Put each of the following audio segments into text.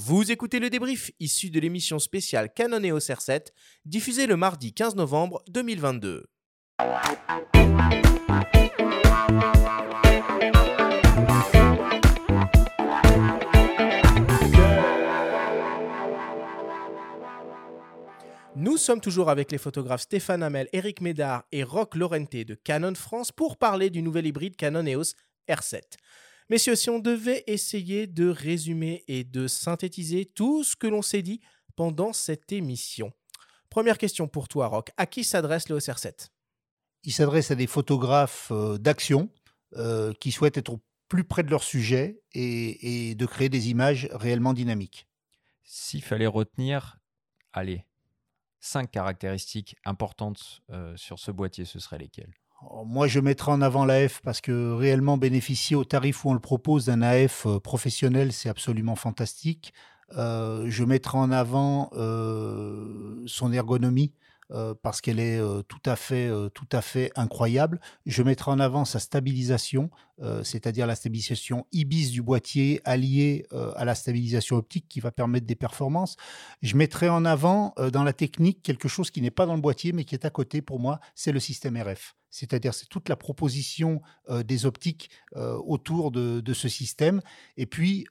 Vous écoutez le débrief issu de l'émission spéciale Canon EOS R7, diffusée le mardi 15 novembre 2022. Nous sommes toujours avec les photographes Stéphane Hamel, Eric Médard et Roch Lorente de Canon France pour parler du nouvel hybride Canon EOS R7. Messieurs, si on devait essayer de résumer et de synthétiser tout ce que l'on s'est dit pendant cette émission. Première question pour toi, Roch. À qui s'adresse le R7 Il s'adresse à des photographes euh, d'action euh, qui souhaitent être au plus près de leur sujet et, de créer des images réellement dynamiques. S'il fallait retenir, allez, cinq caractéristiques importantes euh, sur ce boîtier, ce seraient lesquelles? Moi, je mettrai en avant l'AF parce que réellement bénéficier au tarif où on le propose d'un AF euh, professionnel, c'est absolument fantastique. Euh, je mettrai en avant euh, son ergonomie parce qu'elle est tout à fait, tout à fait incroyable. Je mettrai en avant sa stabilisation, c'est-à-dire la stabilisation IBIS du boîtier alliée à la stabilisation optique qui va permettre des performances. Je mettrai en avant dans la technique quelque chose qui n'est pas dans le boîtier mais qui est à côté pour moi, c'est le système RF c'est-à-dire c'est toute la proposition des optiques autour de, ce système. Et puis,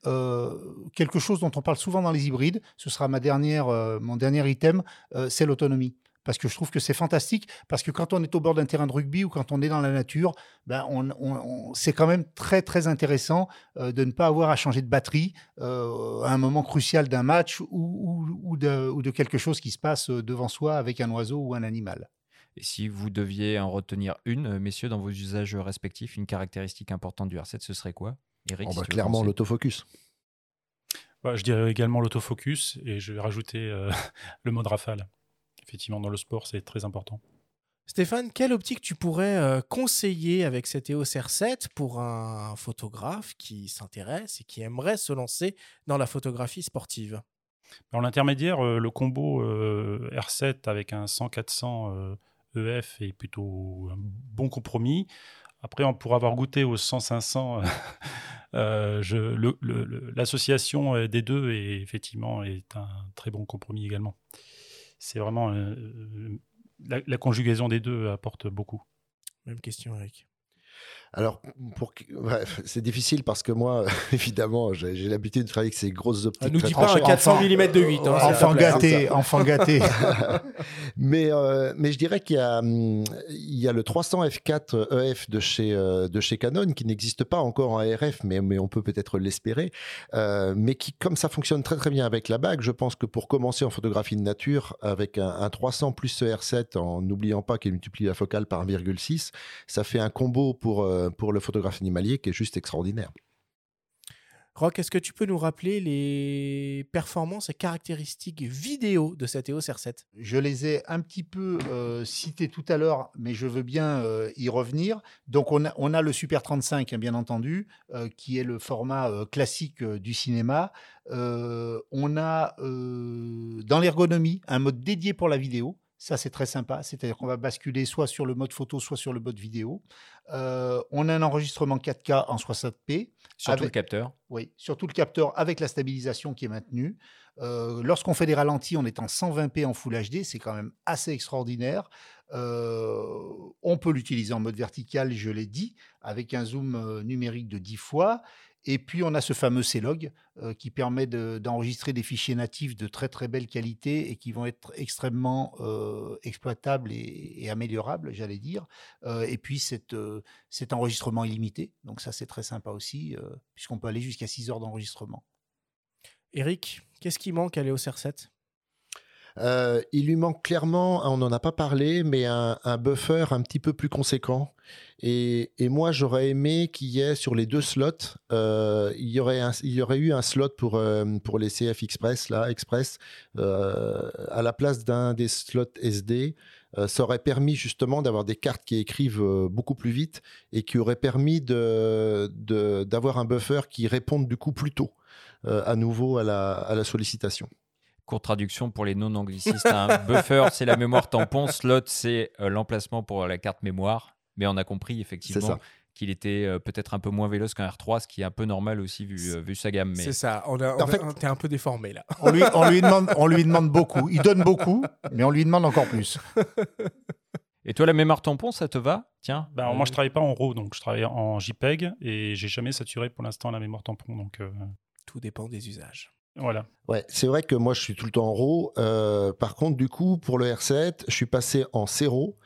quelque chose dont on parle souvent dans les hybrides, ce sera ma dernière, mon dernier item, c'est l'autonomie. Parce que je trouve que c'est fantastique, parce que quand on est au bord d'un terrain de rugby ou quand on est dans la nature, ben on, c'est quand même très très intéressant de ne pas avoir à changer de batterie à un moment crucial d'un match ou, ou, de, ou de quelque chose qui se passe devant soi avec un oiseau ou un animal. Et si vous deviez en retenir une, euh, messieurs, dans vos usages respectifs, une caractéristique importante du R7, ce serait quoi? Eric, oh, bah, Clairement l'autofocus. Bah, je dirais également l'autofocus et je vais rajouter euh, le mode rafale. Effectivement, dans le sport, c'est très important. Stéphane, quelle optique tu pourrais euh, conseiller avec cette EOS R7 pour un photographe qui s'intéresse et qui aimerait se lancer dans la photographie sportive? En l'intermédiaire, le combo R7 avec un 100-400 EF est plutôt un bon compromis. Après, on pourra avoir goûté au 100-500. euh, L'association des deux est effectivement est un très bon compromis également. C'est vraiment euh, la, la, conjugaison des deux apporte beaucoup. Même question, Eric. Alors, pour... c'est difficile parce que moi, évidemment, j'ai l'habitude de travailler avec ces grosses optiques. Ah, nous dis pas un 400 mm de 8. Hein, enfant gâté, enfant gâté. mais, euh, mais je dirais qu'il y, a, hum, il y a le 300 f4 EF de chez, euh, de chez Canon qui n'existe pas encore en RF, mais, mais on peut peut-être l'espérer. Euh, mais qui, comme ça fonctionne très très bien avec la bague, je pense que pour commencer en photographie de nature, avec un, un 300 plus ER7, en n'oubliant pas qu'il multiplie la focale par 1,6, ça fait un combo pour euh, pour le photographe animalier qui est juste extraordinaire. Rock, est-ce que tu peux nous rappeler les performances et caractéristiques vidéo de cette EOS R7 Je les ai un petit peu euh, citées tout à l'heure, mais je veux bien euh, y revenir. Donc, on a, on a, le Super 35, hein, bien entendu, qui est le format classique du cinéma. on a dans l'ergonomie un mode dédié pour la vidéo. Ça, c'est très sympa. C'est-à-dire qu'on va basculer soit sur le mode photo, soit sur le mode vidéo. Euh, on a un enregistrement 4K en 60p. Sur tout le capteur Oui, sur tout le capteur avec la stabilisation qui est maintenue. Euh, lorsqu'on fait des ralentis, on est en 120p en Full HD. C'est quand même assez extraordinaire. Euh, on peut l'utiliser en mode vertical, je l'ai dit, avec un zoom numérique de 10 fois. Et puis, on a ce fameux C-Log euh, qui permet d'enregistrer des fichiers natifs de très très belle qualité et qui vont être extrêmement euh, exploitables et, améliorables, j'allais dire. Euh, et puis, cet enregistrement illimité. Donc, ça, c'est très sympa aussi, puisqu'on peut aller jusqu'à 6 heures d'enregistrement. Eric, qu'est-ce qui manque à l'EOS R7 euh, il lui manque clairement, on n'en a pas parlé, mais un, buffer un petit peu plus conséquent. Et, moi, j'aurais aimé qu'il y ait sur les deux slots, euh, il, y aurait eu un slot pour, euh, les CF Express, là, Express, à la place d'un des slots SD. ça aurait permis justement d'avoir des cartes qui écrivent beaucoup plus vite et qui aurait permis d'avoir un buffer qui réponde du coup plus tôt à nouveau à la sollicitation. Court traduction pour les non-anglicistes. Un buffer, c'est la mémoire tampon. Slot, c'est euh, l'emplacement pour la carte mémoire. Mais on a compris effectivement qu'il était euh, peut-être un peu moins véloce qu'un R3, ce qui est un peu normal aussi vu, euh, vu sa gamme. Mais C'est ça. On a, on En fait- a- t'es un peu déformé là. On lui, on, lui demande, on lui demande beaucoup. Il donne beaucoup, mais on lui demande encore plus. Et toi, la mémoire tampon, ça te va? Tiens. Ben, euh, moi, je travaille pas en RAW, donc je travaille en JPEG et j'ai jamais saturé pour l'instant la mémoire tampon. Donc euh, Tout dépend des usages. Voilà. Ouais, c'est vrai que moi je suis tout le temps en RAW. Euh, par contre, du coup, pour le R7, je suis passé en CRO.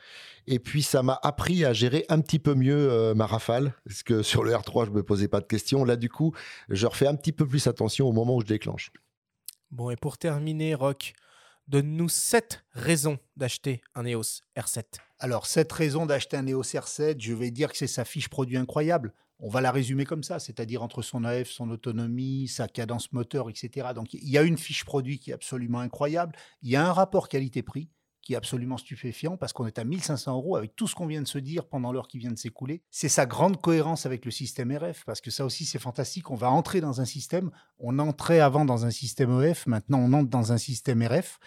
Et puis ça m'a appris à gérer un petit peu mieux euh, ma rafale. Parce que sur le R3, je me posais pas de questions. Là, du coup, je refais un petit peu plus attention au moment où je déclenche. Bon, et pour terminer, Rock, donne-nous 7 raisons d'acheter un EOS R7. Alors, cette raison d'acheter un EOS R7, je vais dire que c'est sa fiche produit incroyable. On va la résumer comme ça, c'est-à-dire entre son AF, son autonomie, sa cadence moteur, etc. Donc, il y a une fiche produit qui est absolument incroyable. Il y a un rapport qualité-prix qui est absolument stupéfiant parce qu'on est à 1500 euros avec tout ce qu'on vient de se dire pendant l'heure qui vient de s'écouler. C'est sa grande cohérence avec le système RF parce que ça aussi c'est fantastique. On va entrer dans un système, on entrait avant dans un système EF, maintenant on entre dans un système RF.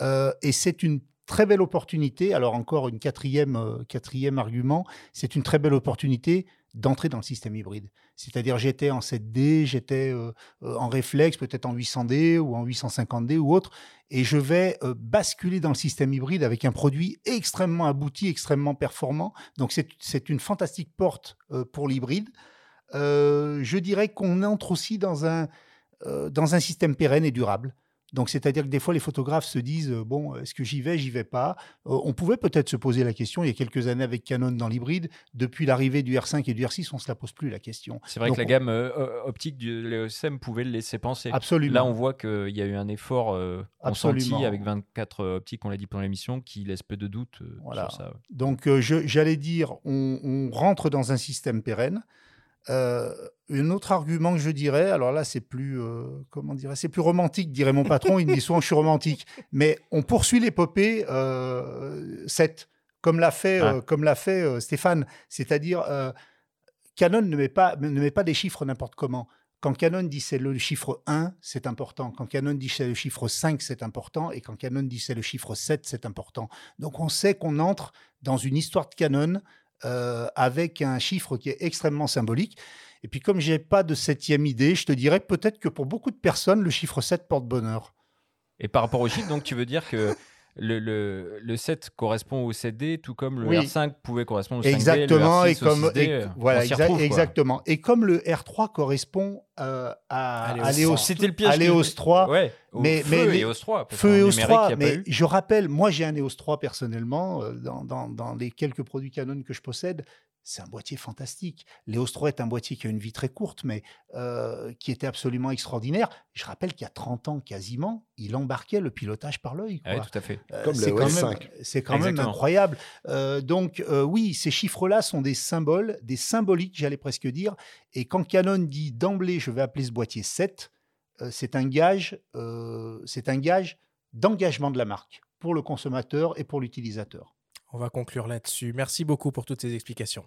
Euh, et c'est une très belle opportunité. Alors encore une quatrième, euh, quatrième argument, c'est une très belle opportunité d'entrer dans le système hybride. C'est-à-dire j'étais en 7D, j'étais euh, euh, en réflexe, peut-être en 800D ou en 850D ou autre, et je vais euh, basculer dans le système hybride avec un produit extrêmement abouti, extrêmement performant. Donc c'est une fantastique porte pour l'hybride. Je dirais qu'on entre aussi dans un, dans un système pérenne et durable. Donc, c'est-à-dire que des fois, les photographes se disent euh, bon, est-ce que j'y vais, j'y vais pas? Euh, On pouvait peut-être se poser la question il y a quelques années avec Canon dans l'hybride. Depuis l'arrivée du R5 et du R6, on se la pose plus la question. C'est vrai Donc, que la on- gamme euh, optique du l'EOSM pouvait le laisser penser. Absolument. Là, on voit qu'il y a eu un effort euh, consenti avec 24 euh, optiques, on l'a dit pendant l'émission, qui laisse peu de doute Voilà. sur ça. ouais. Donc, j'allais dire, on, on rentre dans un système pérenne. Euh, un autre argument que je dirais, alors là, c'est plus, euh, comment dirais, c'est plus romantique, dirait mon patron. Il me dit souvent je suis romantique, mais on poursuit l'épopée euh, 7, comme l'a fait, euh, comme l'a fait Stéphane. C'est-à-dire, Canon ne met pas, ne met pas des chiffres n'importe comment. Quand Canon dit c'est le chiffre 1, c'est important. Quand Canon dit c'est le chiffre 5, c'est important. Et quand Canon dit c'est le chiffre 7, c'est important. Donc on sait qu'on entre dans une histoire de Canon euh, avec un chiffre qui est extrêmement symbolique. Et puis comme j'ai pas de septième idée, je te dirais peut-être que pour beaucoup de personnes, le chiffre 7 porte bonheur. Et par rapport au chiffre, donc tu veux dire que le, le, le 7 correspond au 7D, tout comme le Oui. R5 pouvait correspondre au 5D. Exactement, et R6 au comme 6D, et- euh, voilà, exa- retrouve, exactement. Et comme le R3 correspond euh, à, À l'EOS l'EOS C'était le piège. à que- l'EOS 3, Ouais, mais- feu mais et EOS 3. parce Feu qu'en EOS numérique, 3, il y a pas mais je rappelle, moi j'ai un EOS 3 personnellement, euh, dans, dans- dans les quelques produits Canon que je possède, c'est un boîtier fantastique. L'EOS 3 est un boîtier qui a une vie très courte, mais euh, qui était absolument extraordinaire. Je rappelle qu'il y a 30 ans quasiment, il embarquait le pilotage par l'œil. Ah quoi. tout à fait. Euh, Comme le c'est quand OS5. même- C'est quand même Exactement. incroyable. Euh, donc euh, oui, ces chiffres-là sont des symboles, des symboliques, j'allais presque dire. Et quand Canon dit d'emblée, je vais appeler ce boîtier 7, euh, c'est un gage, euh, c'est un gage d'engagement de la marque pour le consommateur et pour l'utilisateur. On va conclure là-dessus. Merci beaucoup pour toutes ces explications.